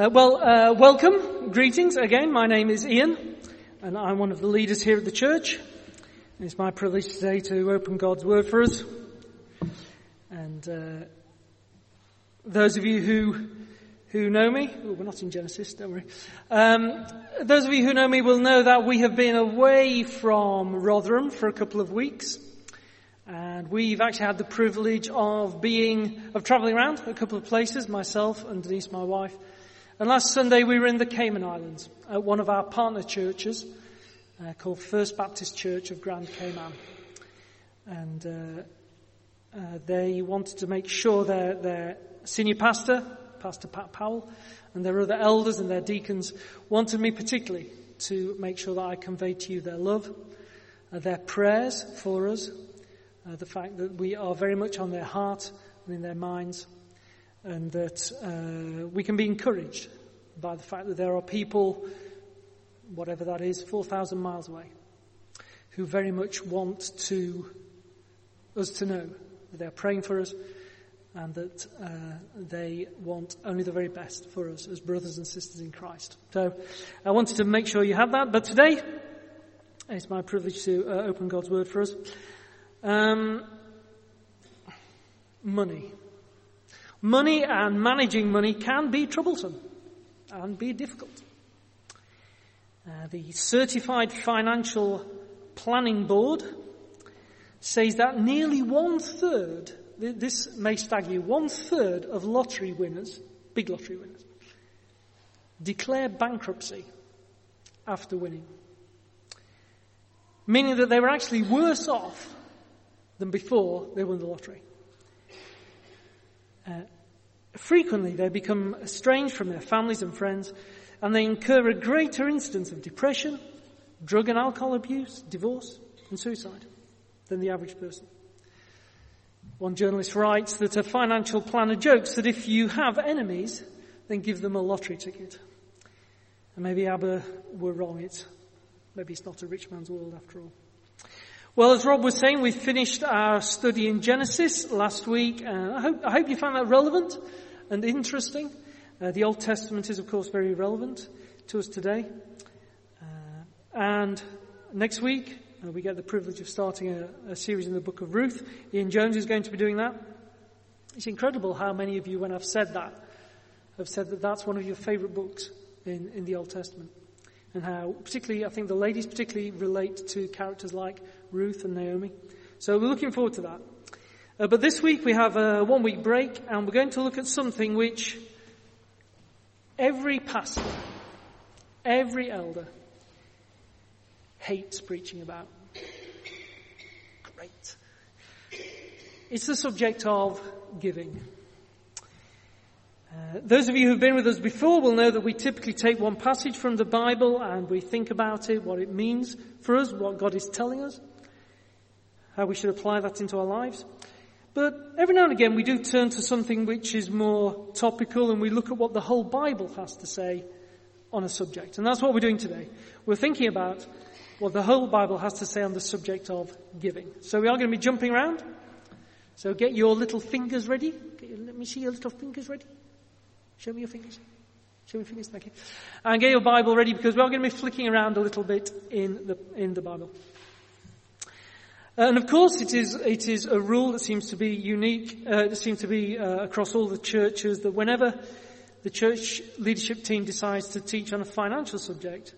Uh, well, uh, welcome, greetings again. My name is Ian, and I'm one of the leaders here at the church. It's my privilege today to open God's Word for us. And uh, those of you who who know me, oh, we're not in Genesis, don't worry. Um, those of you who know me will know that we have been away from Rotherham for a couple of weeks. And we've actually had the privilege of being, of travelling around a couple of places, myself and Denise, my wife, and last Sunday we were in the Cayman Islands at one of our partner churches uh, called First Baptist Church of Grand Cayman. And uh, uh, they wanted to make sure their, their senior pastor, Pastor Pat Powell, and their other elders and their deacons wanted me particularly to make sure that I conveyed to you their love, uh, their prayers for us, uh, the fact that we are very much on their heart and in their minds, and that uh, we can be encouraged by the fact that there are people, whatever that is, 4,000 miles away, who very much want to us to know that they are praying for us and that uh, they want only the very best for us as brothers and sisters in Christ. So I wanted to make sure you have that. But today, it's my privilege to uh, open God's Word for us. Um, money. Money and managing money can be troublesome and be difficult. Uh, the Certified Financial Planning Board says that nearly one third, this may stagger you, one third of lottery winners, big lottery winners, declare bankruptcy after winning. Meaning that they were actually worse off than before they won the lottery. Frequently they become estranged from their families and friends and they incur a greater instance of depression, drug and alcohol abuse, divorce and suicide than the average person. One journalist writes that a financial planner jokes that if you have enemies, then give them a lottery ticket. And maybe Abba were wrong. It's, maybe it's not a rich man's world after all. Well, as Rob was saying, we finished our study in Genesis last week, and I hope, I hope you found that relevant and interesting. Uh, the Old Testament is, of course, very relevant to us today. Uh, and next week, uh, we get the privilege of starting a, a, series in the book of Ruth. Ian Jones is going to be doing that. It's incredible how many of you, when I've said that, have said that that's one of your favorite books in, in the Old Testament and how particularly, I think the ladies particularly relate to characters like Ruth and Naomi. So we're looking forward to that. Uh, but this week we have a one week break and we're going to look at something which every pastor, every elder hates preaching about. Great. It's the subject of giving. Uh, those of you who've been with us before will know that we typically take one passage from the Bible and we think about it, what it means for us, what God is telling us, how we should apply that into our lives. But every now and again we do turn to something which is more topical and we look at what the whole Bible has to say on a subject. And that's what we're doing today. We're thinking about what the whole Bible has to say on the subject of giving. So we are going to be jumping around. So get your little fingers ready. Let me see your little fingers ready. Show me your fingers. Show me your fingers, thank you. And get your Bible ready because we are going to be flicking around a little bit in the, in the Bible. And of course it is, it is a rule that seems to be unique, uh, that seems to be uh, across all the churches that whenever the church leadership team decides to teach on a financial subject,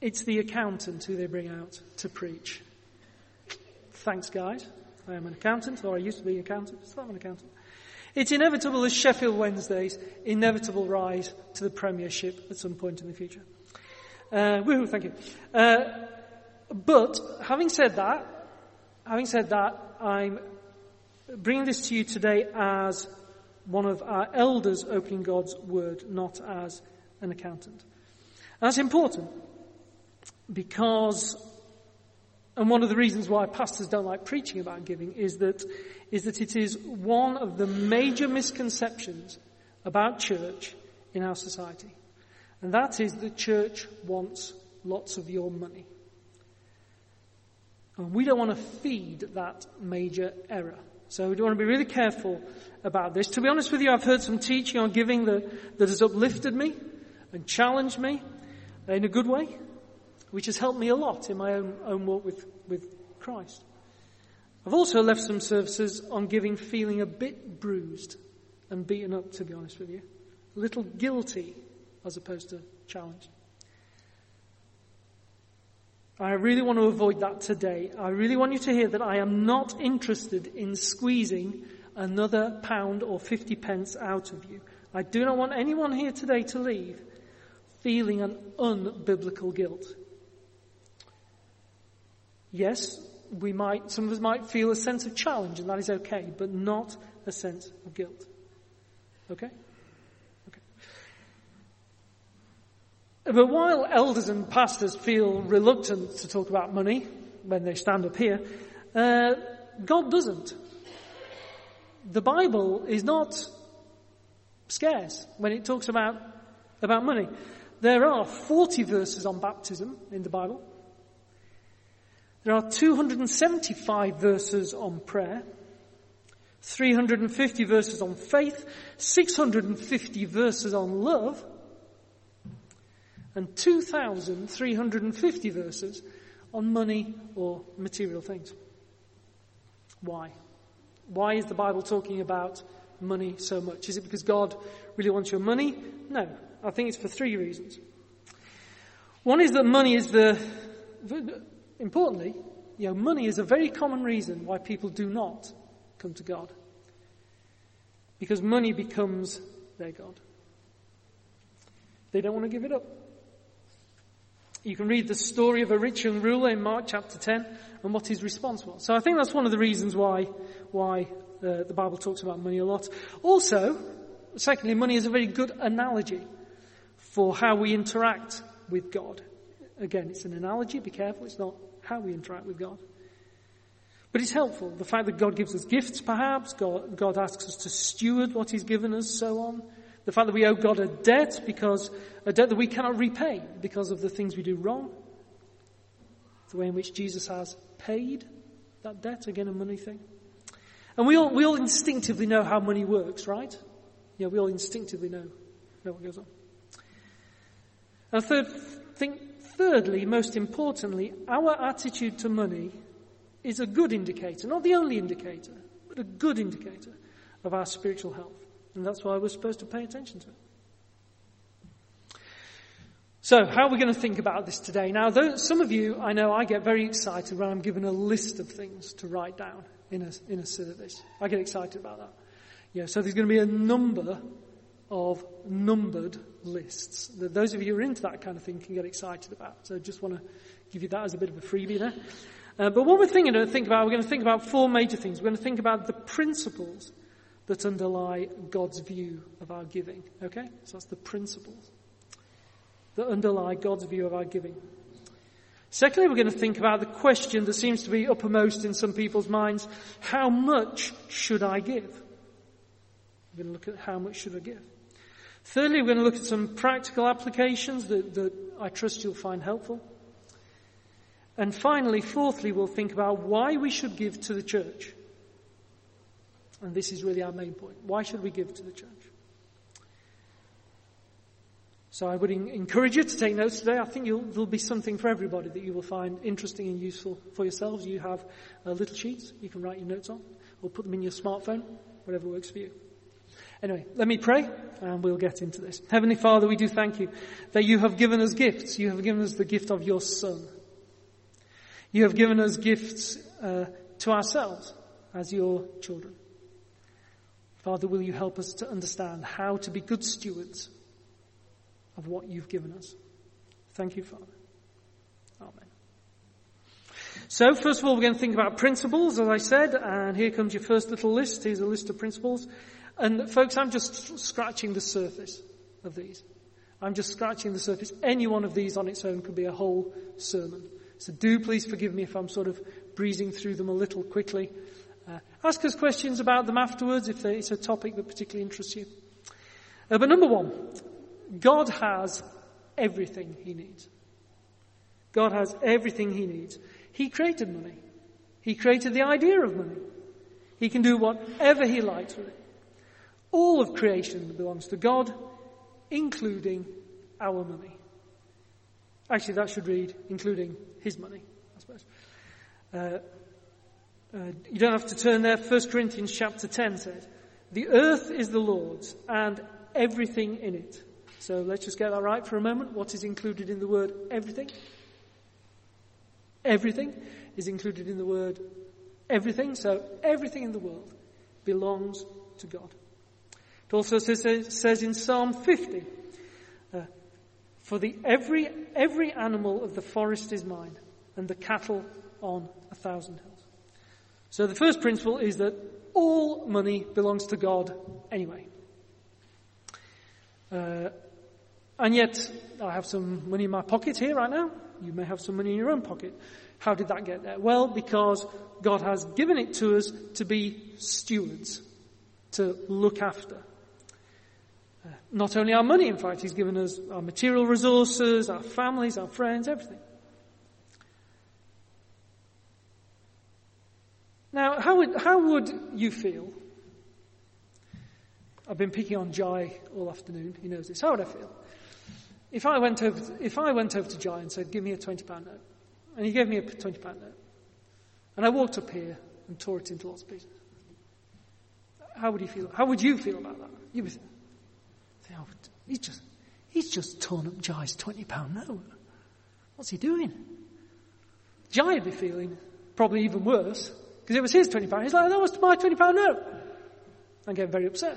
it's the accountant who they bring out to preach. Thanks guys. I am an accountant, or I used to be an accountant, still am an accountant. It's inevitable as Sheffield Wednesday's inevitable rise to the Premiership at some point in the future. Uh, woohoo, thank you. Uh, but having said that, having said that, I'm bringing this to you today as one of our elders opening God's word, not as an accountant. That's important because, and one of the reasons why pastors don't like preaching about giving is that is that it is one of the major misconceptions about church in our society. And that is the church wants lots of your money. And we don't want to feed that major error So we want to be really careful about this. To be honest with you, I've heard some teaching on giving that, that has uplifted me and challenged me in a good way, which has helped me a lot in my own, own walk with, with Christ. I've also left some services on giving feeling a bit bruised and beaten up, to be honest with you. A little guilty as opposed to challenged. I really want to avoid that today. I really want you to hear that I am not interested in squeezing another pound or 50 pence out of you. I do not want anyone here today to leave feeling an unbiblical guilt. Yes, we might, some of us might feel a sense of challenge and that is okay, but not a sense of guilt. Okay? Okay. But while elders and pastors feel reluctant to talk about money when they stand up here, uh, God doesn't. The Bible is not scarce when it talks about, about money. There are 40 verses on baptism in the Bible. There are 275 verses on prayer, 350 verses on faith, 650 verses on love, and 2,350 verses on money or material things. Why? Why is the Bible talking about money so much? Is it because God really wants your money? No. I think it's for three reasons. One is that money is the, importantly, you know, money is a very common reason why people do not come to God. Because money becomes their God. They don't want to give it up. You can read the story of a rich young ruler in Mark chapter 10 and what his response was. So I think that's one of the reasons why, why uh, the Bible talks about money a lot. Also, secondly, money is a very good analogy for how we interact with God. Again, it's an analogy, be careful, it's not how we interact with God. But it's helpful. The fact that God gives us gifts, perhaps, God, God asks us to steward what He's given us, so on. The fact that we owe God a debt because a debt that we cannot repay because of the things we do wrong. The way in which Jesus has paid that debt, again a money thing. And we all, we all instinctively know how money works, right? Yeah, we all instinctively know, know what goes on. And third, think, thirdly, most importantly, our attitude to money is a good indicator, not the only indicator, but a good indicator of our spiritual health. And that's why we're supposed to pay attention to it. So, how are we going to think about this today? Now, though, some of you, I know I get very excited when I'm given a list of things to write down in a, in a service. I get excited about that. Yeah, so there's going to be a number of numbered lists those of you who are into that kind of thing can get excited about. So, I just want to give you that as a bit of a freebie there. Uh, but what we're thinking to think about, we're going to think about four major things. We're going to think about the principles that underlie God's view of our giving. Okay? So that's the principles that underlie God's view of our giving. Secondly, we're going to think about the question that seems to be uppermost in some people's minds. How much should I give? We're going to look at how much should I give. Thirdly, we're going to look at some practical applications that, that I trust you'll find helpful. And finally, fourthly, we'll think about why we should give to the church. And this is really our main point. Why should we give to the church? So I would encourage you to take notes today. I think there'll be something for everybody that you will find interesting and useful for yourselves. You have uh, little sheets you can write your notes on or put them in your smartphone, whatever works for you. Anyway, let me pray and we'll get into this. Heavenly Father, we do thank you that you have given us gifts. You have given us the gift of your Son. You have given us gifts uh, to ourselves as your children. Father, will you help us to understand how to be good stewards of what you've given us? Thank you, Father. Amen. So, first of all, we're going to think about principles, as I said, and here comes your first little list. Here's a list of principles. And folks, I'm just scratching the surface of these. I'm just scratching the surface. Any one of these on its own could be a whole sermon. So do please forgive me if I'm sort of breezing through them a little quickly. Uh, ask us questions about them afterwards if it's a topic that particularly interests you. Uh, but number one, God has everything he needs. God has everything he needs. He created money. He created the idea of money. He can do whatever he likes with it. All of creation belongs to God, including our money. Actually, that should read, including his money, I suppose. Uh, uh, you don't have to turn there. 1 Corinthians chapter 10 says, The earth is the Lord's and everything in it. So let's just get that right for a moment. What is included in the word everything? Everything is included in the word everything. So everything in the world belongs to God. It also says, in Psalm 50, uh, for the every, every animal of the forest is mine and the cattle on a thousand hills. So the first principle is that all money belongs to God anyway. Uh, and yet, I have some money in my pocket here right now. You may have some money in your own pocket. How did that get there? Well, because God has given it to us to be stewards, to look after. Not only our money, in fact, He's given us our material resources, our families, our friends, everything. Now, how would, how would you feel? I've been picking on Jai all afternoon. He knows this. How would I feel? If I went over to, if I went over to Jai and said, give me a £20 note, and he gave me a £20 note, and I walked up here and tore it into lots of pieces, how would he feel? How would you feel about that? You would think, he's just, he's just torn up Jai's £20 note. What's he doing? Jai would be feeling probably even worse because it was his £20. He's like, that was my £20 note. I'm getting very upset.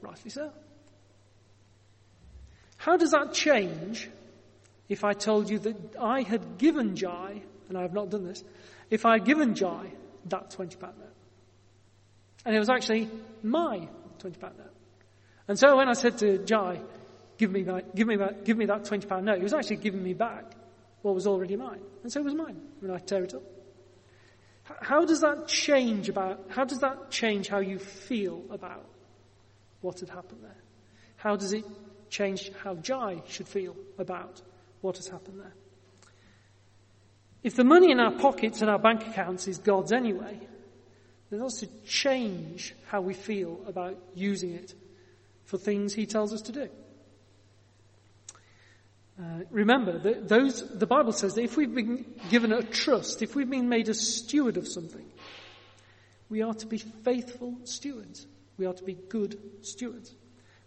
Rightly so. How does that change if I told you that I had given Jai, and I have not done this, if I had given Jai that £20 note? And it was actually my £20 note. And so when I said to Jai, give me, my, give me, my, give me that £20 note, he was actually giving me back what was already mine. And so it was mine when I tear it up. How does that change about, how does that change how you feel about what had happened there? How does it change how Jai should feel about what has happened there? If the money in our pockets and our bank accounts is God's anyway, then it also change how we feel about using it for things He tells us to do. Uh, remember that those, the Bible says that if we've been given a trust, if we've been made a steward of something, we are to be faithful stewards. We are to be good stewards.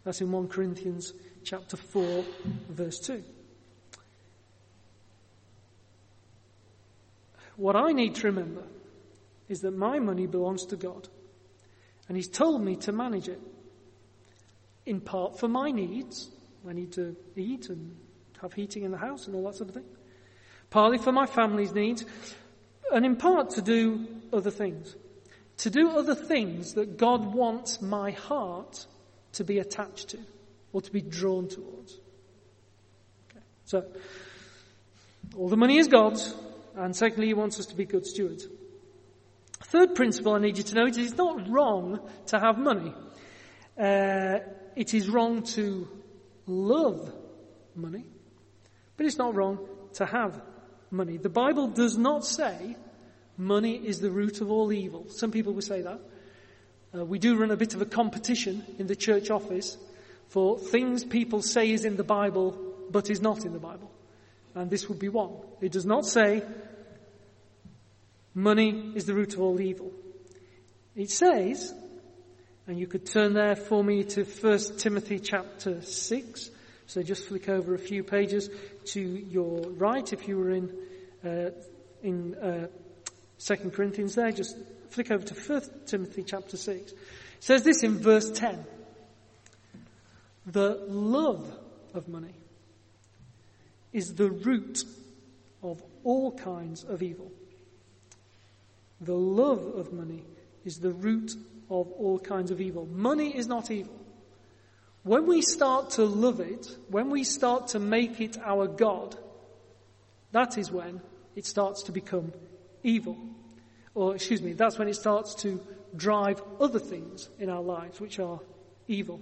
That's in 1 Corinthians chapter 4 verse 2. What I need to remember is that my money belongs to God. And He's told me to manage it. In part for my needs. I need to eat and have heating in the house and all that sort of thing. Partly for my family's needs, and in part to do other things. To do other things that God wants my heart to be attached to or to be drawn towards. Okay. So, all the money is God's, and secondly, He wants us to be good stewards. Third principle I need you to know is it's not wrong to have money. Uh, it is wrong to love money. But it's not wrong to have money. The Bible does not say money is the root of all evil. Some people will say that. Uh, we do run a bit of a competition in the church office for things people say is in the Bible but is not in the Bible. And this would be one. It does not say money is the root of all evil. It says, and you could turn there for me to 1 Timothy chapter 6, so just flick over a few pages to your right if you were in uh, in uh, Second Corinthians there. Just flick over to First Timothy chapter six. It says this in verse ten: the love of money is the root of all kinds of evil. The love of money is the root of all kinds of evil. Money is not evil. When we start to love it, when we start to make it our God, that is when it starts to become evil. Or, excuse me, that's when it starts to drive other things in our lives which are evil.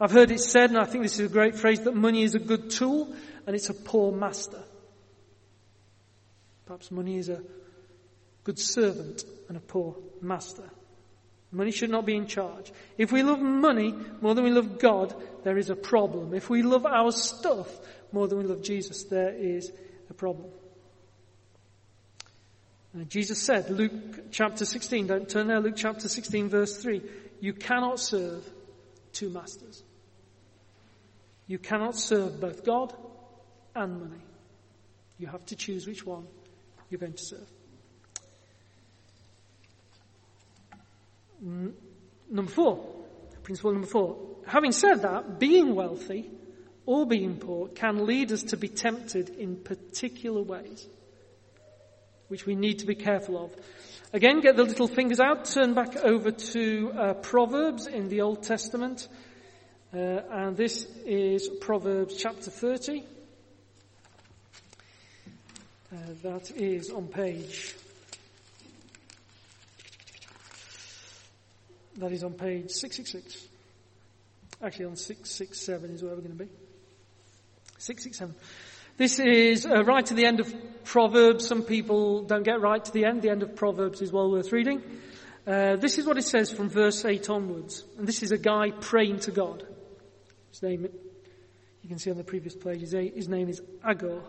I've heard it said, and I think this is a great phrase, that money is a good tool and it's a poor master. Perhaps money is a good servant and a poor master. Money should not be in charge. If we love money more than we love God, there is a problem. If we love our stuff more than we love Jesus, there is a problem. Uh, Jesus said, Luke chapter 16, don't turn there, Luke chapter 16 verse 3, you cannot serve two masters. You cannot serve both God and money. You have to choose which one you're going to serve. Number four, principle number four. Having said that, being wealthy or being poor can lead us to be tempted in particular ways, which we need to be careful of. Again, get the little fingers out, turn back over to uh, Proverbs in the Old Testament, uh, and this is Proverbs chapter 30. Uh, that is on page That is on page 666. Actually on 667 is where we're going to be. 667. This is uh, right to the end of Proverbs. Some people don't get right to the end. The end of Proverbs is well worth reading. Uh, this is what it says from verse 8 onwards. And this is a guy praying to God. His name, you can see on the previous page, his, name is Agur.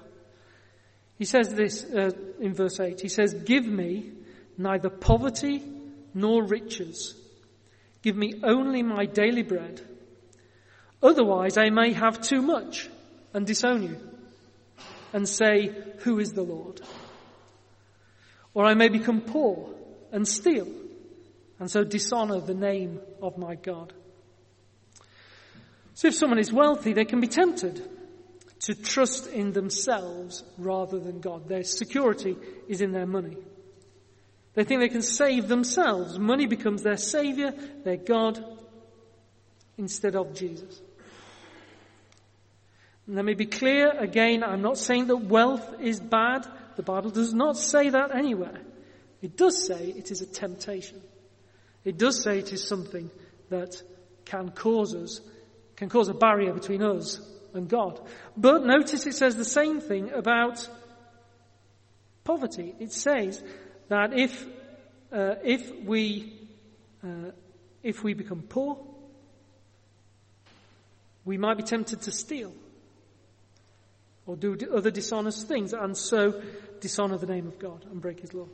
He says this uh, in verse 8. He says, Give me neither poverty nor riches Give me only my daily bread. Otherwise I may have too much and disown you and say, who is the Lord? Or I may become poor and steal and so dishonor the name of my God. So if someone is wealthy, they can be tempted to trust in themselves rather than God. Their security is in their money. They think they can save themselves. Money becomes their savior, their God, instead of Jesus. And let me be clear again, I'm not saying that wealth is bad. The Bible does not say that anywhere. It does say it is a temptation. It does say it is something that can cause us, can cause a barrier between us and God. But notice it says the same thing about poverty. It says that if, uh, if we, uh, if we become poor, we might be tempted to steal or do other dishonest things and so dishonor the name of God and break his law.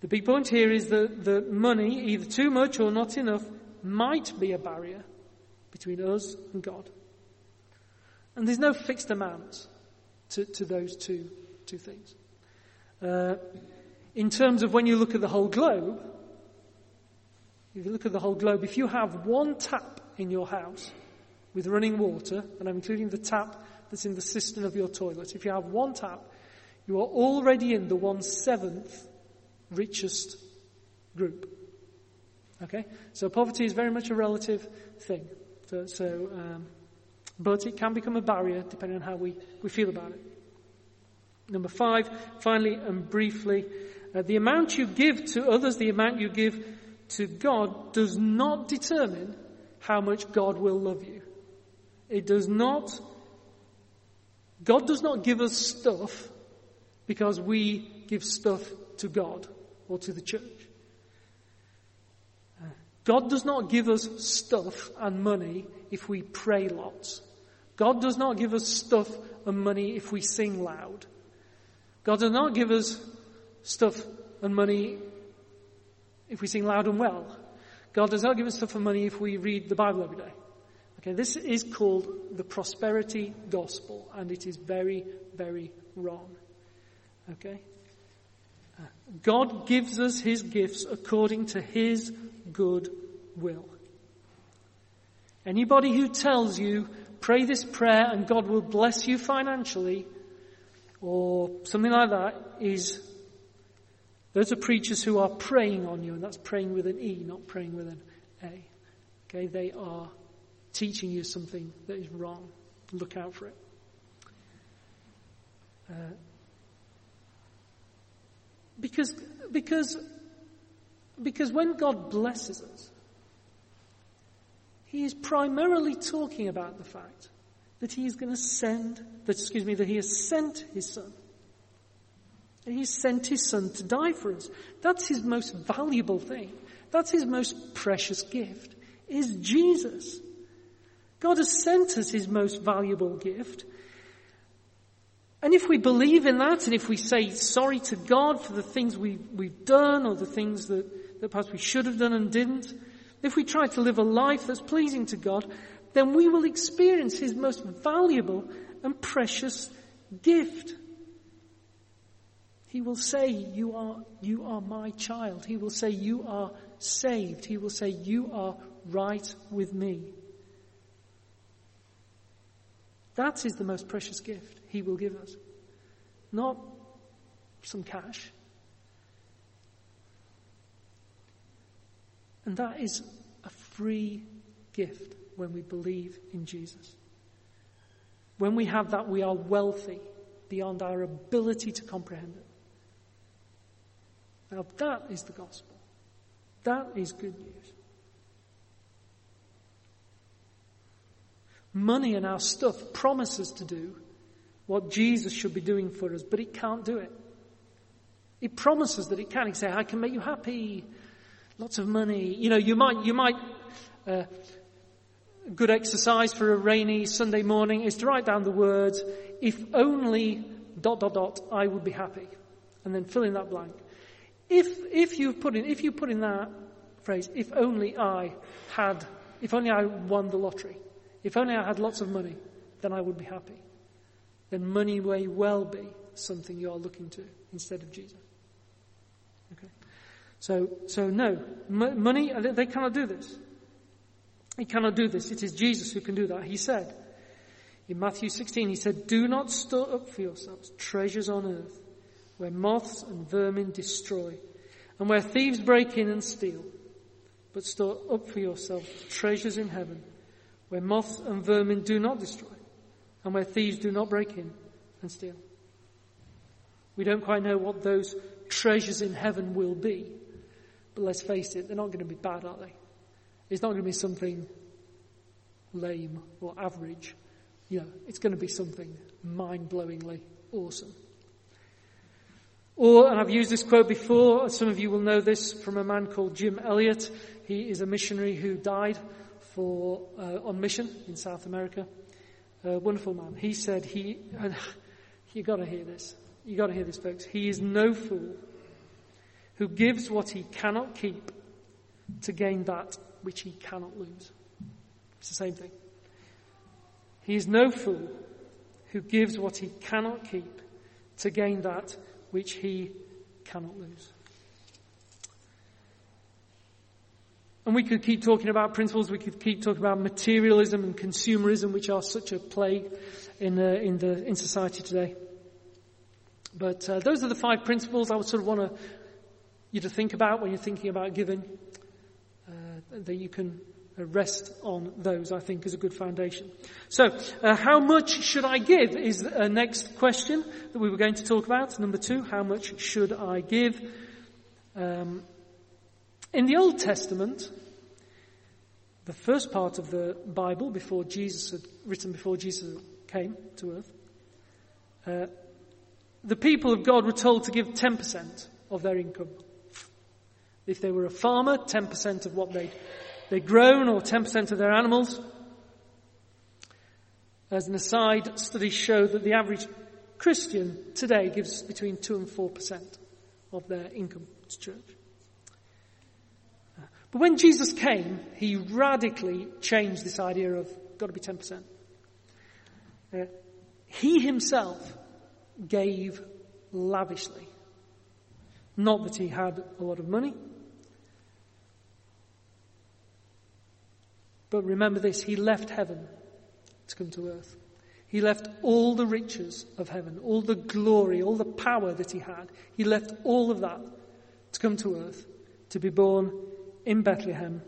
The big point here is that the money, either too much or not enough, might be a barrier between us and God. And there's no fixed amount to, to those two, two things. Uh, in terms of when you look at the whole globe, if you look at the whole globe, if you have one tap in your house with running water, and I'm including the tap that's in the cistern of your toilet, if you have one tap, you are already in the one seventh richest group. Okay? So poverty is very much a relative thing. So, so um, but it can become a barrier depending on how we, we feel about it. Number five, finally and briefly, uh, the amount you give to others, the amount you give to God, does not determine how much God will love you. It does not, God does not give us stuff because we give stuff to God or to the church. Uh, God does not give us stuff and money if we pray lots. God does not give us stuff and money if we sing loud. God does not give us stuff and money if we sing loud and well. God does not give us stuff and money if we read the Bible every day. Okay, this is called the prosperity gospel, and it is very, very wrong. Okay? Uh, God gives us His gifts according to His good will. Anybody who tells you, pray this prayer and God will bless you financially, or something like that, is those are preachers who are preying on you, and that's preying with an E, not praying with an A. Okay, they are teaching you something that is wrong. Look out for it. Uh, because, because, because when God blesses us, He is primarily talking about the fact that He is going to send, that, excuse me, that He has sent His Son he sent his son to die for us. That's his most valuable thing. That's his most precious gift, is Jesus. God has sent us his most valuable gift. And if we believe in that, and if we say sorry to God for the things we, we've done or the things that, that perhaps we should have done and didn't, if we try to live a life that's pleasing to God, then we will experience his most valuable and precious gift. He will say, you are, you are my child. He will say, you are saved. He will say, you are right with me. That is the most precious gift he will give us. Not some cash. And that is a free gift when we believe in Jesus. When we have that, we are wealthy beyond our ability to comprehend it. Now that is the gospel. That is good news. Money and our stuff promises to do what Jesus should be doing for us, but it can't do it. It promises that it can. It say, I can make you happy. Lots of money. You know, you might, you might, uh, good exercise for a rainy Sunday morning is to write down the words, if only dot dot dot, I would be happy. And then fill in that blank. If, if you put in, if you put in that phrase, if only I had, if only I won the lottery, if only I had lots of money, then I would be happy. Then money may well be something you are looking to instead of Jesus. Okay. So, so no, M- money, uh, they cannot do this. He cannot do this. It is Jesus who can do that. He said, in Matthew 16, he said, do not store up for yourselves treasures on earth where moths and vermin destroy, and where thieves break in and steal. But store up for yourselves treasures in heaven, where moths and vermin do not destroy, and where thieves do not break in and steal. We don't quite know what those treasures in heaven will be, but let's face it, they're not going to be bad, are they? It's not going to be something lame or average. You know, it's going to be something mind-blowingly awesome. Or, and I've used this quote before, some of you will know this from a man called Jim Elliot. He is a missionary who died for, uh, on mission in South America. A wonderful man. He said he, and you gotta hear this. You gotta hear this folks. He is no fool who gives what he cannot keep to gain that which he cannot lose. It's the same thing. He is no fool who gives what he cannot keep to gain that which he cannot lose. And we could keep talking about principles, we could keep talking about materialism and consumerism, which are such a plague in, uh, in, the, in society today. But uh, those are the five principles I would sort of want you to think about when you're thinking about giving, uh, that you can rest on those, I think, is a good foundation. So, uh, how much should I give is the next question that we were going to talk about. Number two, how much should I give? Um, in the Old Testament, the first part of the Bible, before Jesus had written before Jesus came to earth, uh, the people of God were told to give 10% of their income. If they were a farmer, 10% of what they'd They've grown or 10% of their animals. As an aside, studies show that the average Christian today gives between 2 and 4% of their income to church. But when Jesus came, he radically changed this idea of got to be 10%. Uh, he himself gave lavishly. Not that he had a lot of money, But remember this, he left heaven to come to earth. He left all the riches of heaven, all the glory, all the power that he had. He left all of that to come to earth, to be born in Bethlehem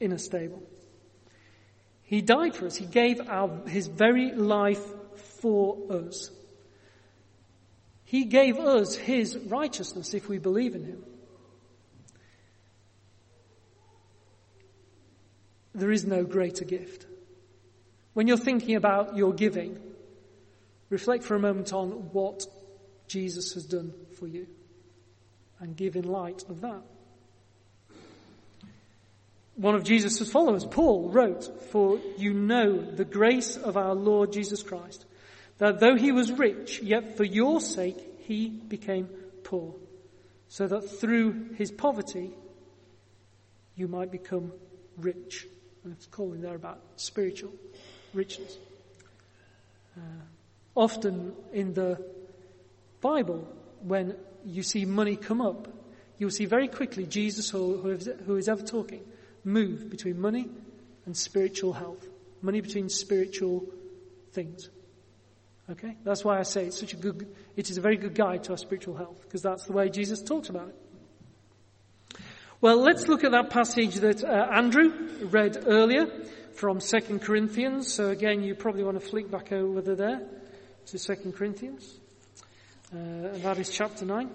in a stable. He died for us. He gave our, his very life for us. He gave us his righteousness if we believe in him. There is no greater gift. When you're thinking about your giving, reflect for a moment on what Jesus has done for you and give in light of that. one of Jesus' followers, Paul, wrote, For you know the grace of our Lord Jesus Christ, that though he was rich, yet for your sake he became poor, so that through his poverty you might become rich. It's calling there about spiritual richness. Uh, often in the Bible, when you see money come up, you'll see very quickly Jesus, or who is ever talking, move between money and spiritual health. Money between spiritual things. Okay? That's why I say it's such a good, it is a very good guide to our spiritual health, because that's the way Jesus talks about it. Well, let's look at that passage that uh, Andrew read earlier from 2 Corinthians. So again, you probably want to flick back over there to 2 Corinthians. Uh, and that is chapter 9.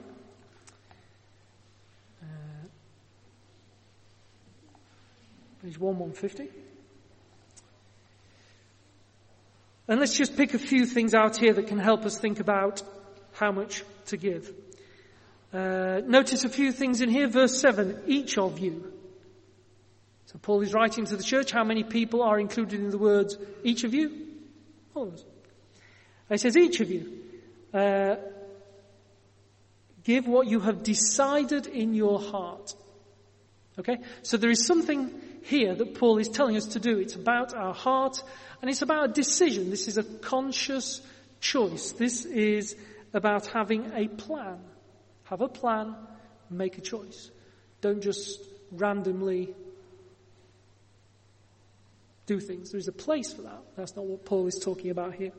Uh, page 1150. And let's just pick a few things out here that can help us think about how much to give. Uh, notice a few things in here. Verse 7, each of you. So Paul is writing to the church. How many people are included in the words, each of you? All of us. He says, each of you. Uh, give what you have decided in your heart. Okay? So there is something here that Paul is telling us to do. It's about our heart and it's about a decision. This is a conscious choice. This is about having a plan. Have a plan, make a choice. Don't just randomly do things. There is a place for that. That's not what Paul is talking about here.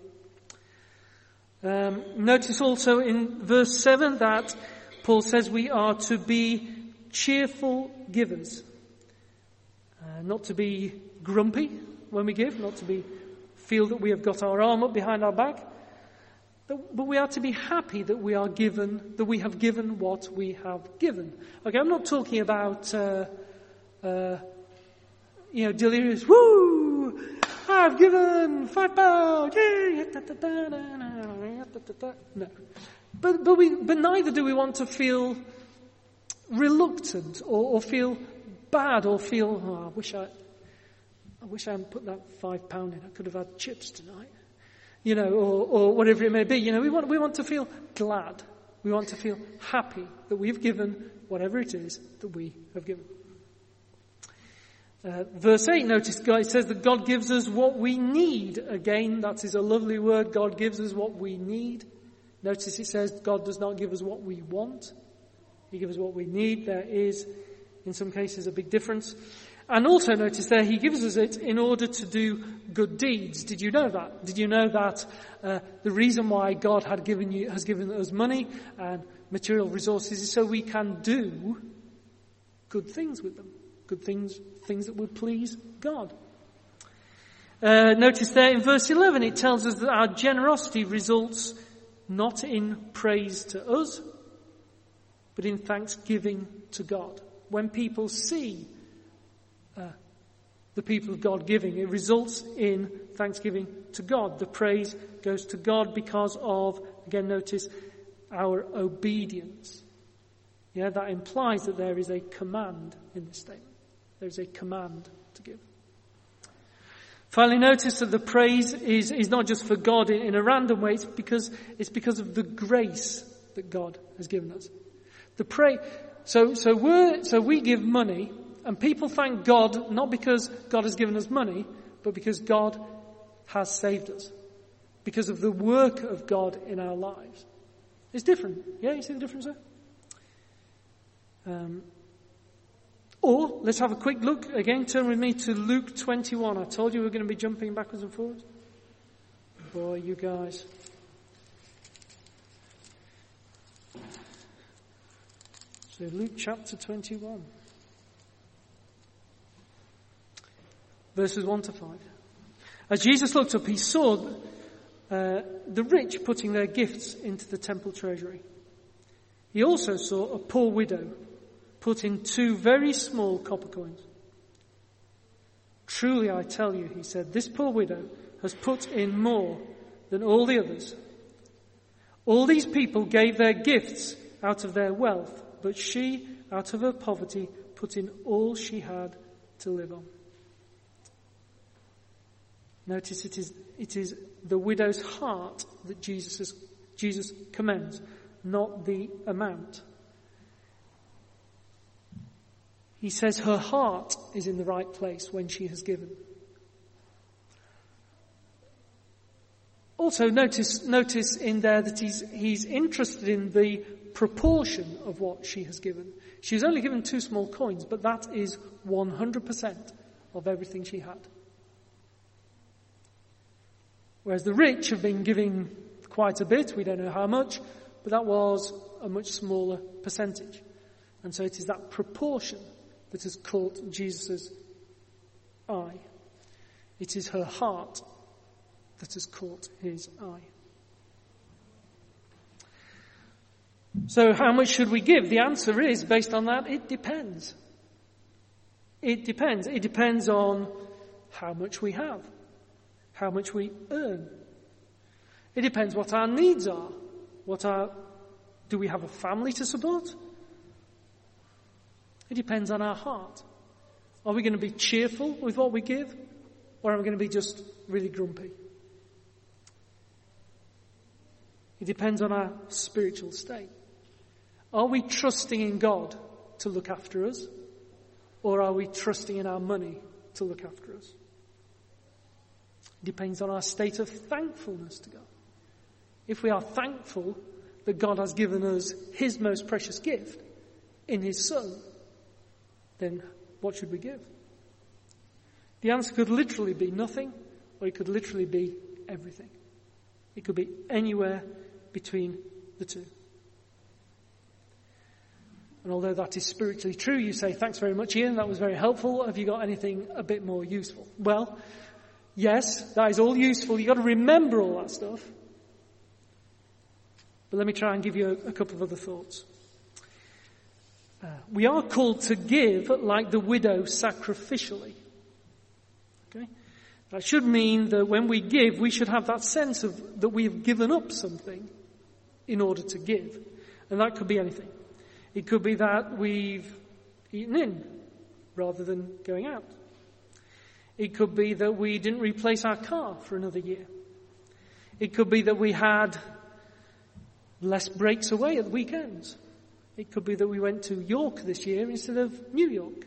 Um, notice also in verse 7 that Paul says we are to be cheerful givers. Uh, not to be grumpy when we give, not to be feel that we have got our arm up behind our back, but we are to be happy that we are given, that we have given what we have given. Okay, I'm not talking about, uh, uh, you know, delirious, woo, I've given five pounds, no. But, but we, but neither do we want to feel reluctant or, or feel bad or feel, oh, I wish I, I wish I hadn't put that five pound in. I could have had chips tonight. You know, or, or whatever it may be. You know, we want, we want to feel glad. We want to feel happy that we've given whatever it is that we have given. Uh, verse 8, notice God says that God gives us what we need. Again, that is a lovely word. God gives us what we need. Notice it says God does not give us what we want. He gives us what we need. There is in some cases a big difference. And also notice there, he gives us it in order to do good deeds. Did you know that? Did you know that uh, the reason why God had given you, has given us money and material resources is so we can do good things with them. Good things, things that would please God. Uh, notice there in verse 11 it tells us that our generosity results not in praise to us, but in thanksgiving to God when people see uh, the people of God giving, it results in thanksgiving to God. The praise goes to God because of, again notice, our obedience. Yeah, that implies that there is a command in this statement. There is a command to give. Finally, notice that the praise is, is not just for God in, in a random way, it's because, it's because of the grace that God has given us. The pray, so, so, we so we give money, and people thank God not because God has given us money, but because God has saved us. Because of the work of God in our lives. It's different. Yeah, you see the difference there? Um, or, let's have a quick look. Again, turn with me to Luke 21. I told you we are going to be jumping backwards and forwards. Boy, you guys. So Luke chapter 21. Verses 1 to 5. As Jesus looked up, he saw uh, the rich putting their gifts into the temple treasury. He also saw a poor widow put in two very small copper coins. Truly I tell you, he said, this poor widow has put in more than all the others. All these people gave their gifts out of their wealth, but she, out of her poverty, put in all she had to live on. Notice it is, it is the widow's heart that Jesus, is, Jesus commends, not the amount. He says her heart is in the right place when she has given. Also notice, notice in there that he's, he's interested in the proportion of what she has given. She's only given two small coins, but that is 100% of everything she had. Whereas the rich have been giving quite a bit, we don't know how much, but that was a much smaller percentage. And so it is that proportion that has caught Jesus' eye. It is her heart that has caught his eye. So how much should we give? The answer is, based on that, it depends. It depends. It depends on how much we have, how much we earn. It depends what our needs are. What our, do we have a family to support? It depends on our heart. Are we going to be cheerful with what we give? Or are we going to be just really grumpy? It depends on our spiritual state. Are we trusting in God to look after us? Or are we trusting in our money to look after us? Depends on our state of thankfulness to God. If we are thankful that God has given us His most precious gift in His Son, then what should we give? The answer could literally be nothing, or it could literally be everything. It could be anywhere between the two. And although that is spiritually true, you say, thanks very much, Ian, that was very helpful. Have you got anything a bit more useful? Well, yes, that is all useful. You've got to remember all that stuff. But let me try and give you a, a couple of other thoughts. Uh, we are called to give like the widow sacrificially. Okay? That should mean that when we give, we should have that sense of that we have given up something in order to give. And that could be anything. It could be that we've eaten in rather than going out. It could be that we didn't replace our car for another year. It could be that we had less breaks away at the weekends. It could be that we went to York this year instead of New York.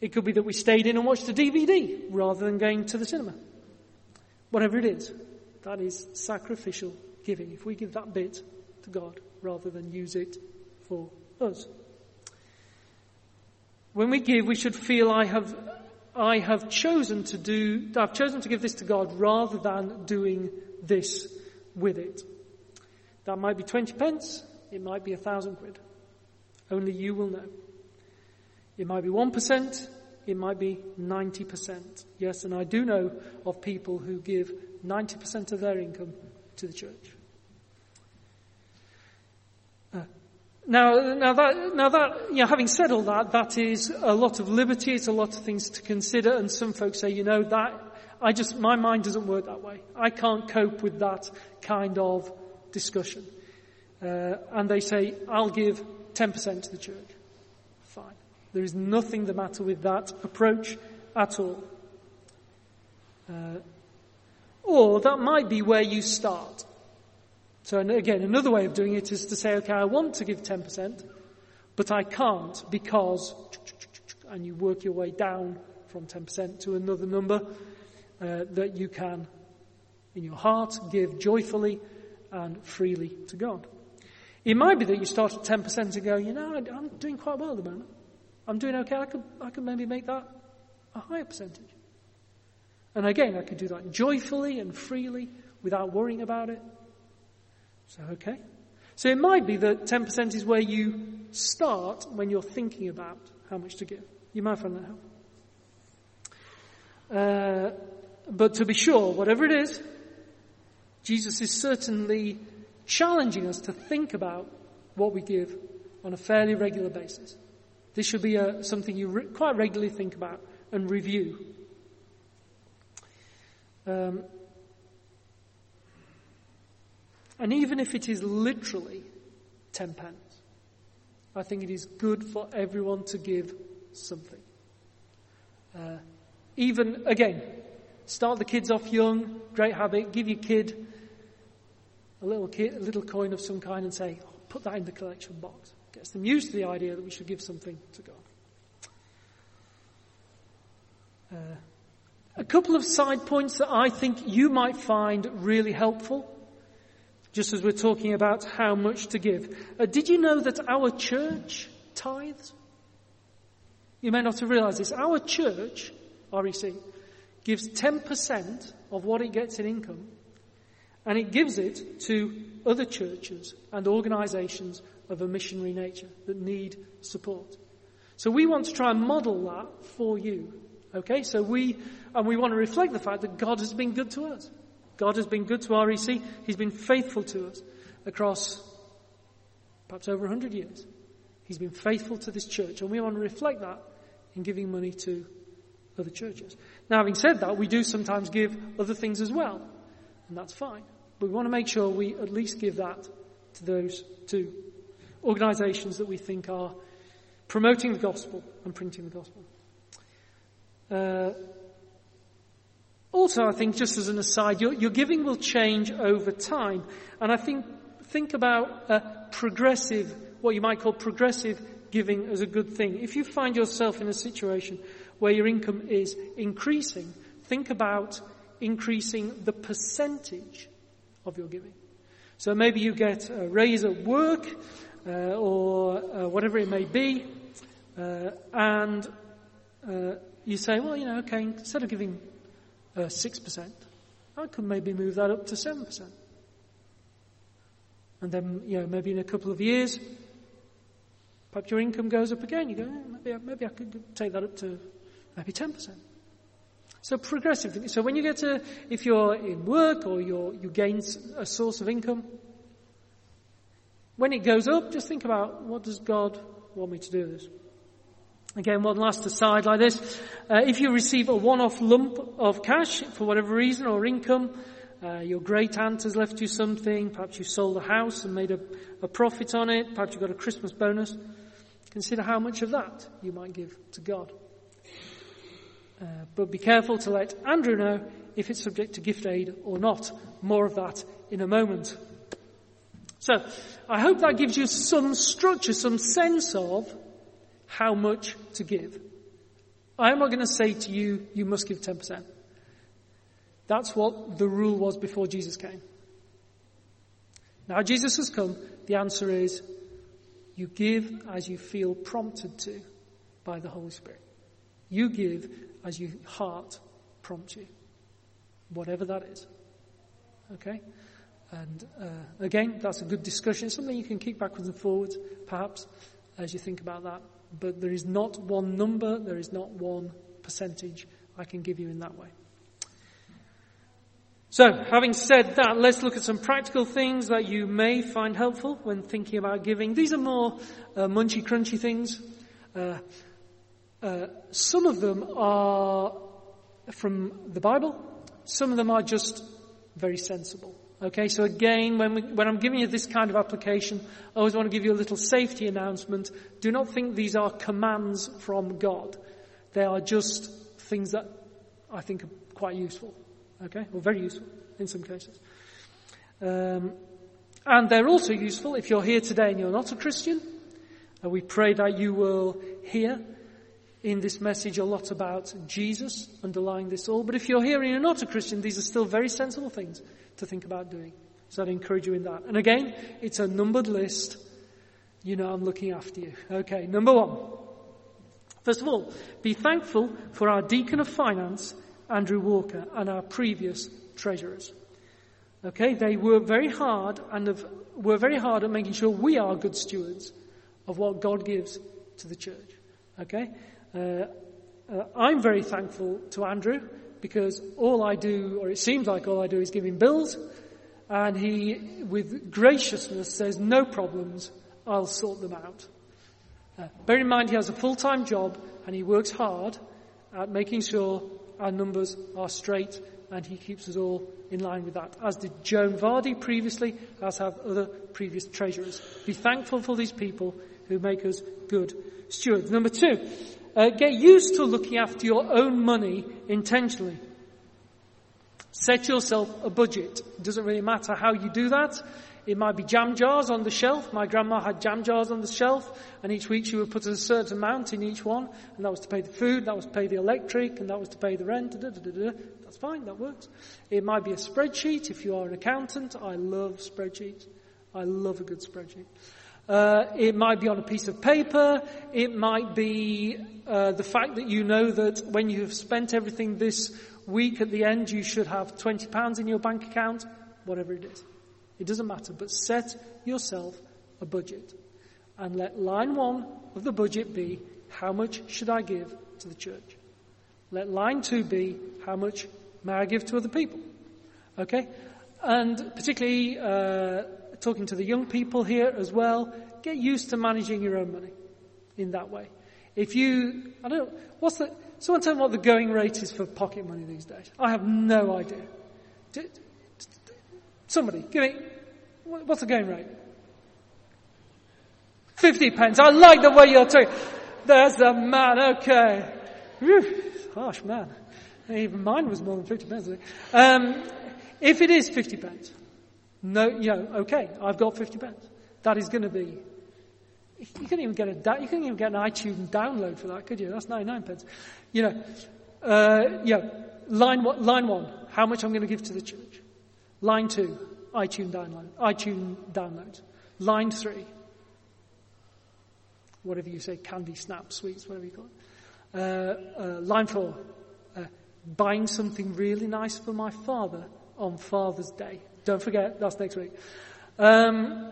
It could be that we stayed in and watched a DVD rather than going to the cinema. Whatever it is, that is sacrificial giving. If we give that bit to God rather than use it for us. When we give, we should feel I have, I have chosen to do, I've chosen to give this to God rather than doing this with it. That might be 20 pence, it might be a thousand quid. Only you will know. It might be 1%, it might be 90%. Yes, and I do know of people who give 90% of their income to the church. Now, now that, now that, you know, having said all that, that is a lot of liberty, it's a lot of things to consider, and some folks say, you know, that, I just, my mind doesn't work that way. I can't cope with that kind of discussion. Uh, and they say, I'll give 10% to the church. Fine. There is nothing the matter with that approach at all. Uh, or that might be where you start. So again, another way of doing it is to say, okay, I want to give 10%, but I can't because, and you work your way down from 10% to another number uh, that you can, in your heart, give joyfully and freely to God. It might be that you start at 10% and go, you know, I'm doing quite well at the moment. I'm doing okay. I could, I could maybe make that a higher percentage. And again, I could do that joyfully and freely without worrying about it. So, okay. So it might be that 10% is where you start when you're thinking about how much to give. You might find that helpful. Uh, but to be sure, whatever it is, Jesus is certainly challenging us to think about what we give on a fairly regular basis. This should be a, something you re- quite regularly think about and review. Um, and even if it is literally 10 pence, I think it is good for everyone to give something. Uh, even, again, start the kids off young, great habit, give your kid a little, a little coin of some kind and say, oh, put that in the collection box. Gets them used to the idea that we should give something to God. Uh, a couple of side points that I think you might find really helpful, just as we're talking about how much to give. Uh, did you know that our church tithes? You may not have realized this. Our church, REC, gives 10% of what it gets in income and it gives it to other churches and organizations of a missionary nature that need support. So we want to try and model that for you. Okay, so we, and we want to reflect the fact that God has been good to us. God has been good to REC. He's been faithful to us across perhaps over 100 years. He's been faithful to this church, and we want to reflect that in giving money to other churches. Now, having said that, we do sometimes give other things as well, and that's fine. But we want to make sure we at least give that to those two organisations that we think are promoting the gospel and printing the gospel. Uh, also, I think, just as an aside, your, your, giving will change over time. And I think, think about progressive, what you might call progressive giving as a good thing. If you find yourself in a situation where your income is increasing, think about increasing the percentage of your giving. So maybe you get a raise at work, uh, or uh, whatever it may be, uh, and uh, you say, well, you know, okay, instead of giving 6%, uh, I could maybe move that up to 7%. And then, you know, maybe in a couple of years, perhaps your income goes up again. You go, eh, maybe, maybe I could take that up to maybe 10%. So progressive. So when you get to, if you're in work or you're, you gain a source of income, when it goes up, just think about what does God want me to do with this? Again, one last aside like this. Uh, if you receive a one-off lump of cash for whatever reason or income, uh, your great aunt has left you something, perhaps you sold a house and made a, a profit on it, perhaps you got a Christmas bonus, consider how much of that you might give to God. Uh, but be careful to let Andrew know if it's subject to gift aid or not. More of that in a moment. So, I hope that gives you some structure, some sense of how much to give. I am not going to say to you, you must give 10%. That's what the rule was before Jesus came. Now Jesus has come, the answer is, you give as you feel prompted to by the Holy Spirit. You give as your heart prompts you. Whatever that is. Okay? And uh, again, that's a good discussion. It's something you can keep backwards and forwards, perhaps, as you think about that. But there is not one number, there is not one percentage I can give you in that way. So, having said that, let's look at some practical things that you may find helpful when thinking about giving. These are more uh, munchy crunchy things. Uh, uh, some of them are from the Bible. Some of them are just very sensible. Okay, so again, when, we, when I'm giving you this kind of application, I always want to give you a little safety announcement. Do not think these are commands from God. They are just things that I think are quite useful. Okay, or very useful in some cases. Um, and they're also useful if you're here today and you're not a Christian. We pray that you will hear in this message a lot about Jesus underlying this all. But if you're here and you're not a Christian, these are still very sensible things to think about doing. So I'd encourage you in that. And again, it's a numbered list. You know I'm looking after you. Okay, number one. First of all, be thankful for our deacon of finance, Andrew Walker, and our previous treasurers. Okay, they work very hard and have, were very hard at making sure we are good stewards of what God gives to the church. Okay? Uh, uh, I'm very thankful to Andrew because all I do, or it seems like all I do, is give him bills, and he, with graciousness, says, no problems, I'll sort them out. Uh, bear in mind he has a full-time job and he works hard at making sure our numbers are straight and he keeps us all in line with that. As did Joan Vardy previously, as have other previous treasurers. Be thankful for these people who make us good stewards. Number two, Uh, get used to looking after your own money intentionally. Set yourself a budget. It doesn't really matter how you do that. It might be jam jars on the shelf. My grandma had jam jars on the shelf, and each week she would put a certain amount in each one, and that was to pay the food, that was to pay the electric, and that was to pay the rent. Da, da, da, That's fine, that works. It might be a spreadsheet if you are an accountant. I love spreadsheets. I love a good spreadsheet. Uh, it might be on a piece of paper. It might be uh, the fact that you know that when you have spent everything this week at the end, you should have £20 in your bank account, whatever it is. It doesn't matter, but set yourself a budget. And let line one of the budget be, how much should I give to the church? Let line two be, how much may I give to other people? Okay? And particularly, uh, talking to the young people here as well, get used to managing your own money in that way. If you, I don't know, what's the, someone tell me what the going rate is for pocket money these days. I have no idea. Somebody, give me, what's the going rate? 50 pence. I like the way you're talking. There's the man, okay. Whew, harsh man. Even mine was more than 50 pence. Um, if it is 50 pence, no, you know, okay, I've got 50 pence. That is going to be, you couldn't even get a, you couldn't even get an iTunes download for that, could you? That's 99 pence. You know, uh, yeah, line one, line one, how much I'm going to give to the church. Line two, iTunes download, iTunes downloads. Line three, whatever you say, candy, snap, sweets, whatever you call it. Uh, uh, line four, uh, buying something really nice for my father on Father's Day. Don't forget, that's next week. Um,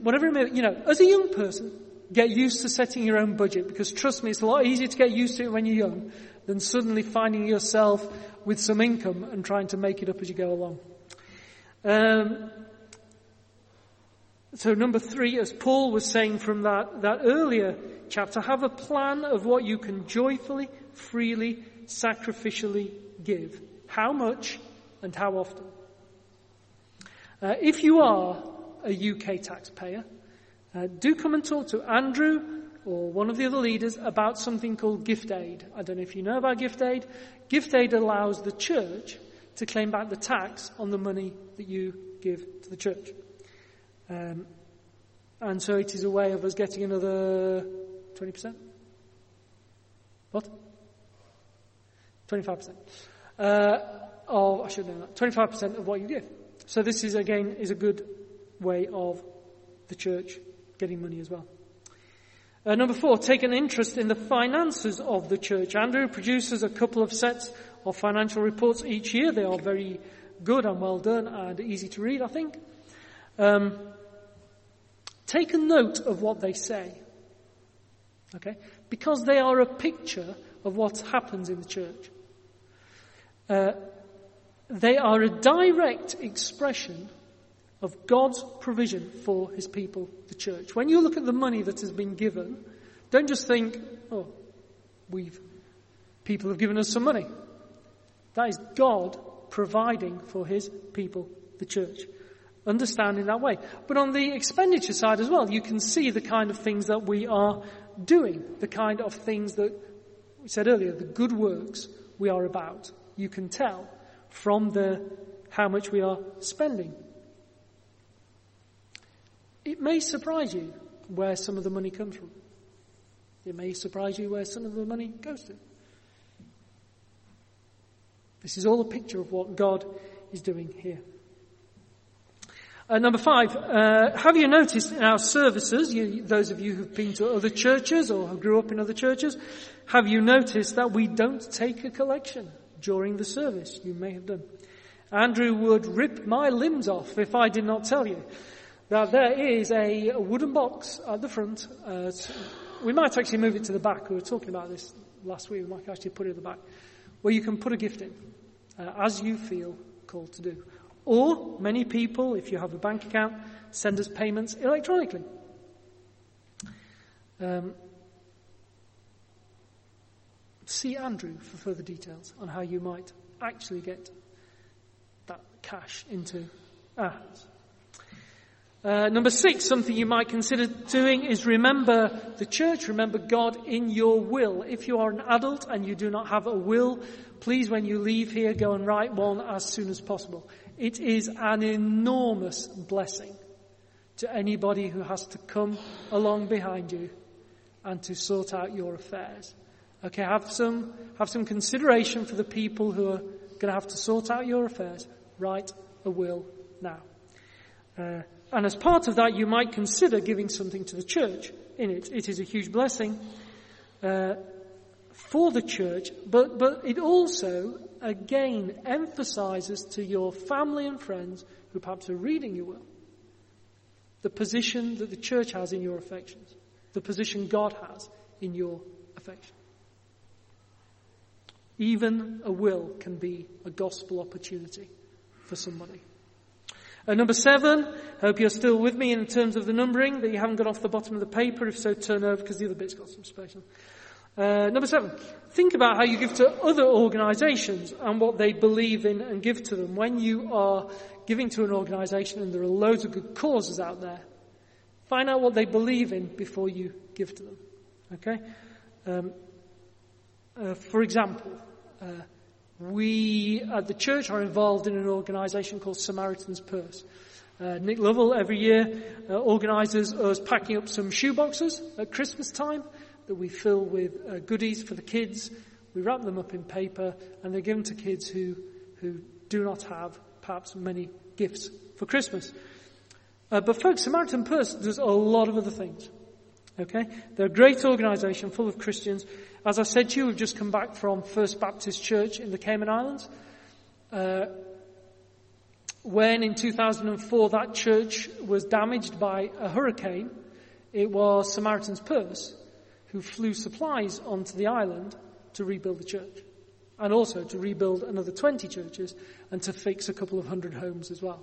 whatever it may, you know, as a young person, get used to setting your own budget because trust me, it's a lot easier to get used to it when you're young than suddenly finding yourself with some income and trying to make it up as you go along. Um, so number three, as Paul was saying from that, that earlier chapter, have a plan of what you can joyfully, freely, sacrificially give. How much and how often. Uh, if you are a UK taxpayer, uh, do come and talk to Andrew or one of the other leaders about something called gift aid. I don't know if you know about gift aid. Gift aid allows the church to claim back the tax on the money that you give to the church. Um, and so it is a way of us getting another 20%? What? 25%. Uh, of, I should know that, 25% of what you give. So this is again, is a good way of the church getting money as well. Uh, number four, take an interest in the finances of the church. Andrew produces a couple of sets of financial reports each year. They are very good and well done and easy to read, I think. Um, take a note of what they say. Okay? Because they are a picture of what happens in the church. Uh, they are a direct expression of God's provision for his people, the church. When you look at the money that has been given, don't just think, oh, we've, people have given us some money. That is God providing for his people, the church. Understand in that way. But on the expenditure side as well, you can see the kind of things that we are doing, the kind of things that we said earlier, the good works we are about. You can tell from the how much we are spending. It may surprise you where some of the money comes from. It may surprise you where some of the money goes to. This is all a picture of what God is doing here. Uh, number five, uh, have you noticed in our services, you, those of you who've been to other churches or who grew up in other churches, have you noticed that we don't take a collection during the service? You may have done. Andrew would rip my limbs off if I did not tell you. Now there is a, a wooden box at the front. Uh, we might actually move it to the back. We were talking about this last week. We might actually put it at the back, where you can put a gift in uh, as you feel called to do. Or many people, if you have a bank account, send us payments electronically. Um, see Andrew for further details on how you might actually get that cash into hands. Uh, number six, something you might consider doing is remember the church, remember God in your will. If you are an adult and you do not have a will, please when you leave here go and write one as soon as possible. It is an enormous blessing to anybody who has to come along behind you and to sort out your affairs. Okay, have some, have some consideration for the people who are going to have to sort out your affairs. Write a will now. Uh, and as part of that, you might consider giving something to the church in it. It is a huge blessing uh, for the church, but, but it also, again, emphasizes to your family and friends who perhaps are reading your will the position that the church has in your affections, the position God has in your affections. Even a will can be a gospel opportunity for somebody. Uh, number seven, hope you're still with me in terms of the numbering, that you haven't got off the bottom of the paper. If so, turn over because the other bit's got some space. Uh, number seven, think about how you give to other organisations and what they believe in and give to them. When you are giving to an organisation and there are loads of good causes out there, find out what they believe in before you give to them. Okay? Um, uh, for example, uh, we at the church are involved in an organisation called Samaritan's Purse. Uh, Nick Lovell every year uh, organises us packing up some shoeboxes at Christmas time that we fill with uh, goodies for the kids. We wrap them up in paper and they're given to kids who, who do not have perhaps many gifts for Christmas. But folks, Samaritan Purse does a lot of other things. Okay? They're a great organisation full of Christians as I said to you, we've just come back from First Baptist Church in the Cayman Islands. Uh, when in 2004 that church was damaged by a hurricane, it was Samaritan's Purse who flew supplies onto the island to rebuild the church. And also to rebuild another 20 churches and to fix a couple of hundred homes as well.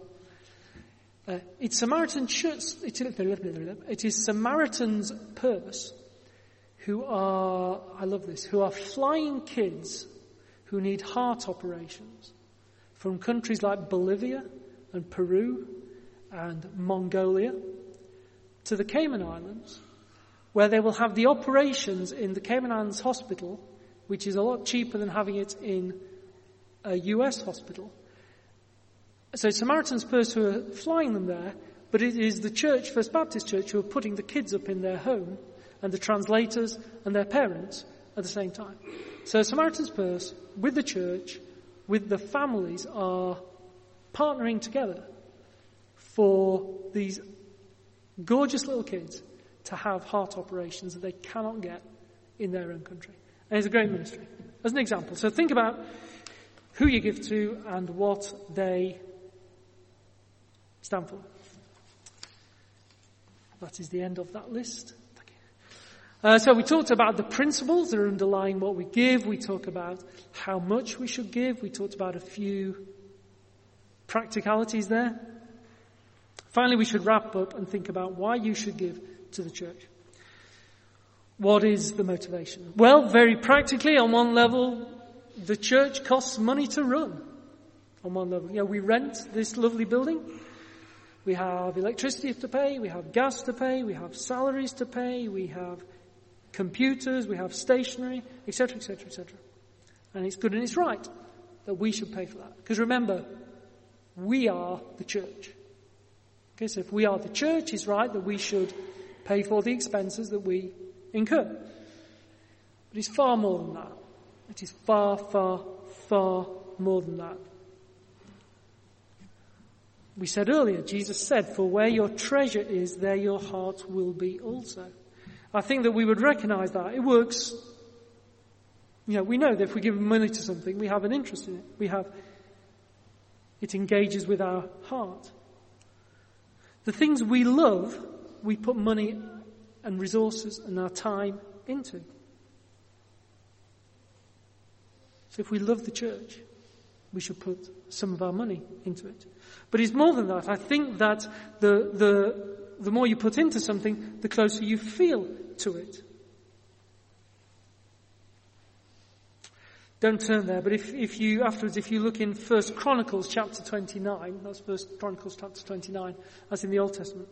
Uh, it's Samaritan church, it is Samaritan's purse who are, I love this, who are flying kids who need heart operations from countries like Bolivia and Peru and Mongolia to the Cayman Islands, where they will have the operations in the Cayman Islands hospital, which is a lot cheaper than having it in a US hospital. So Samaritan's Purse who are flying them there, but it is the church, First Baptist Church, who are putting the kids up in their home and the translators and their parents at the same time. So Samaritan's Purse, with the church, with the families, are partnering together for these gorgeous little kids to have heart operations that they cannot get in their own country. And it's a great ministry. As an example. So think about who you give to and what they stand for. That is the end of that list. Uh, so we talked about the principles that are underlying what we give. We talked about how much we should give. We talked about a few practicalities there. Finally, we should wrap up and think about why you should give to the church. What is the motivation? Well, very practically, on one level, the church costs money to run. On one level, know, we rent this lovely building. We have electricity to pay, we have gas to pay, we have salaries to pay, we have computers, we have stationery, etc., etc., etc. And it's good and it's right that we should pay for that. Because remember, we are the church. Okay, so if we are the church, it's right that we should pay for the expenses that we incur. But it's far more than that. It is far, far, far more than that. We said earlier, Jesus said, for where your treasure is, there your heart will be also. I think that we would recognize that. It works. You know, we know that if we give money to something, we have an interest in it. We have, it engages with our heart. The things we love, we put money and resources and our time into. So if we love the church, we should put some of our money into it. But it's more than that. I think that the, the, the more you put into something, the closer you feel to it. don't turn there, but if, if you, afterwards, if you look in First Chronicles chapter 29, that's First Chronicles chapter 29, that's in the Old Testament.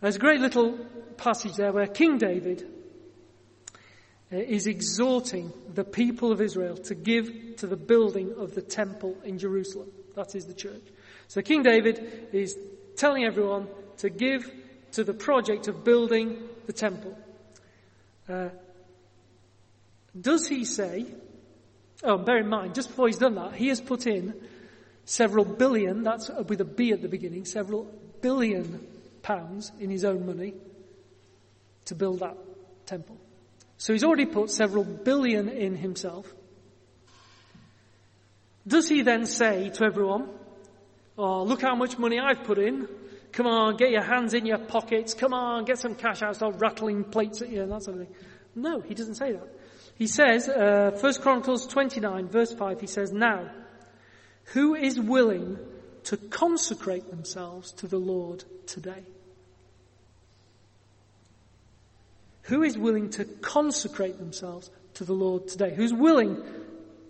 There's a great little passage there where King David is exhorting the people of Israel to give to the building of the temple in Jerusalem. That is the church. So King David is telling everyone to give to the project of building the temple. Uh, does he say, oh, bear in mind, just before he's done that, he has put in several billion, that's with a B at the beginning, several billion pounds in his own money to build that temple. So he's already put several billion in himself. Does he then say to everyone, oh, look how much money I've put in. Come on, get your hands in your pockets. Come on, get some cash out, start rattling plates at you and that sort of thing. No, he doesn't say that. He says, uh, 1 Chronicles 29 verse 5, he says, now, who is willing to consecrate themselves to the Lord today? Who is willing to consecrate themselves to the Lord today? Who's willing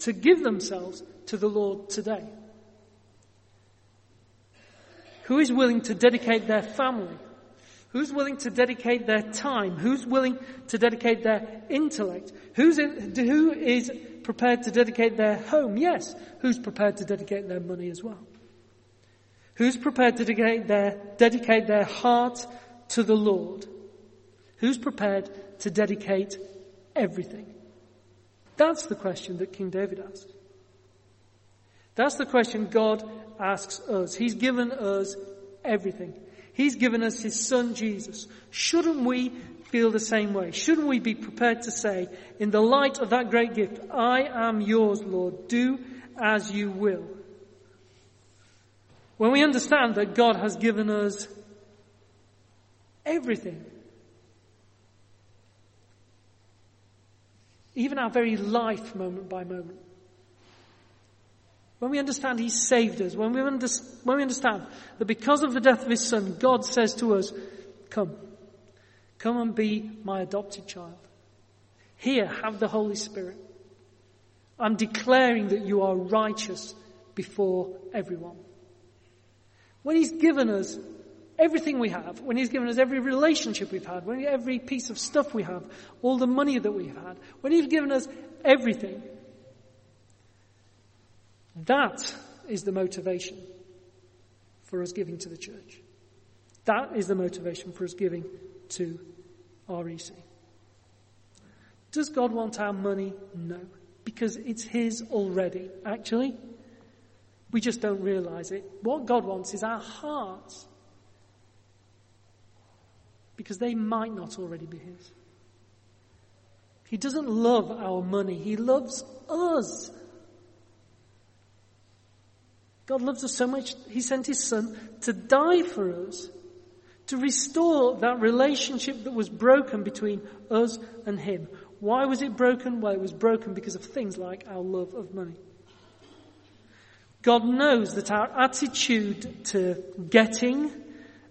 to give themselves to the Lord today? Who is willing to dedicate their family? Who's willing to dedicate their time? Who's willing to dedicate their intellect? Who's in, who is prepared to dedicate their home? Yes. Who's prepared to dedicate their money as well? Who's prepared to dedicate their, dedicate their heart to the Lord? Who's prepared to dedicate everything? That's the question that King David asked. That's the question God asks us. He's given us everything. He's given us His Son Jesus. Shouldn't we feel the same way? Shouldn't we be prepared to say, in the light of that great gift, I am yours, Lord, do as you will? When we understand that God has given us everything, Even our very life, moment by moment. When we understand He saved us, when we, under, when we understand that because of the death of His Son, God says to us, Come, come and be my adopted child. Here, have the Holy Spirit. I'm declaring that you are righteous before everyone. When He's given us everything we have, when He's given us every relationship we've had, when every piece of stuff we have, all the money that we've had, when He's given us everything, that is the motivation for us giving to the church. That is the motivation for us giving to REC. Does God want our money? No. Because it's His already. Actually, we just don't realize it. What God wants is our hearts because they might not already be His. He doesn't love our money, He loves us. God loves us so much, He sent His Son to die for us, to restore that relationship that was broken between us and Him. Why was it broken? Well, it was broken because of things like our love of money. God knows that our attitude to getting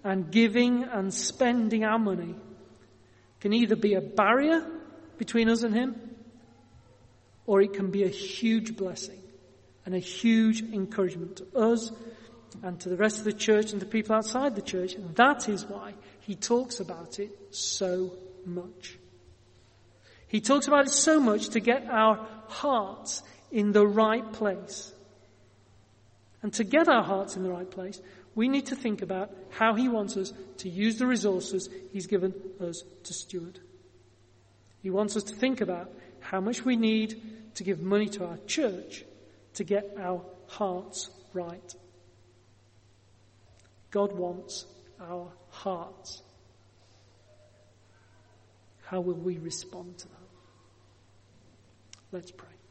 and giving and spending our money can either be a barrier between us and Him, or it can be a huge blessing and a huge encouragement to us and to the rest of the church and to people outside the church. And that is why he talks about it so much. He talks about it so much to get our hearts in the right place. And to get our hearts in the right place, we need to think about how He wants us to use the resources He's given us to steward. He wants us to think about how much we need to give money to our church to get our hearts right. God wants our hearts. How will we respond to that? Let's pray.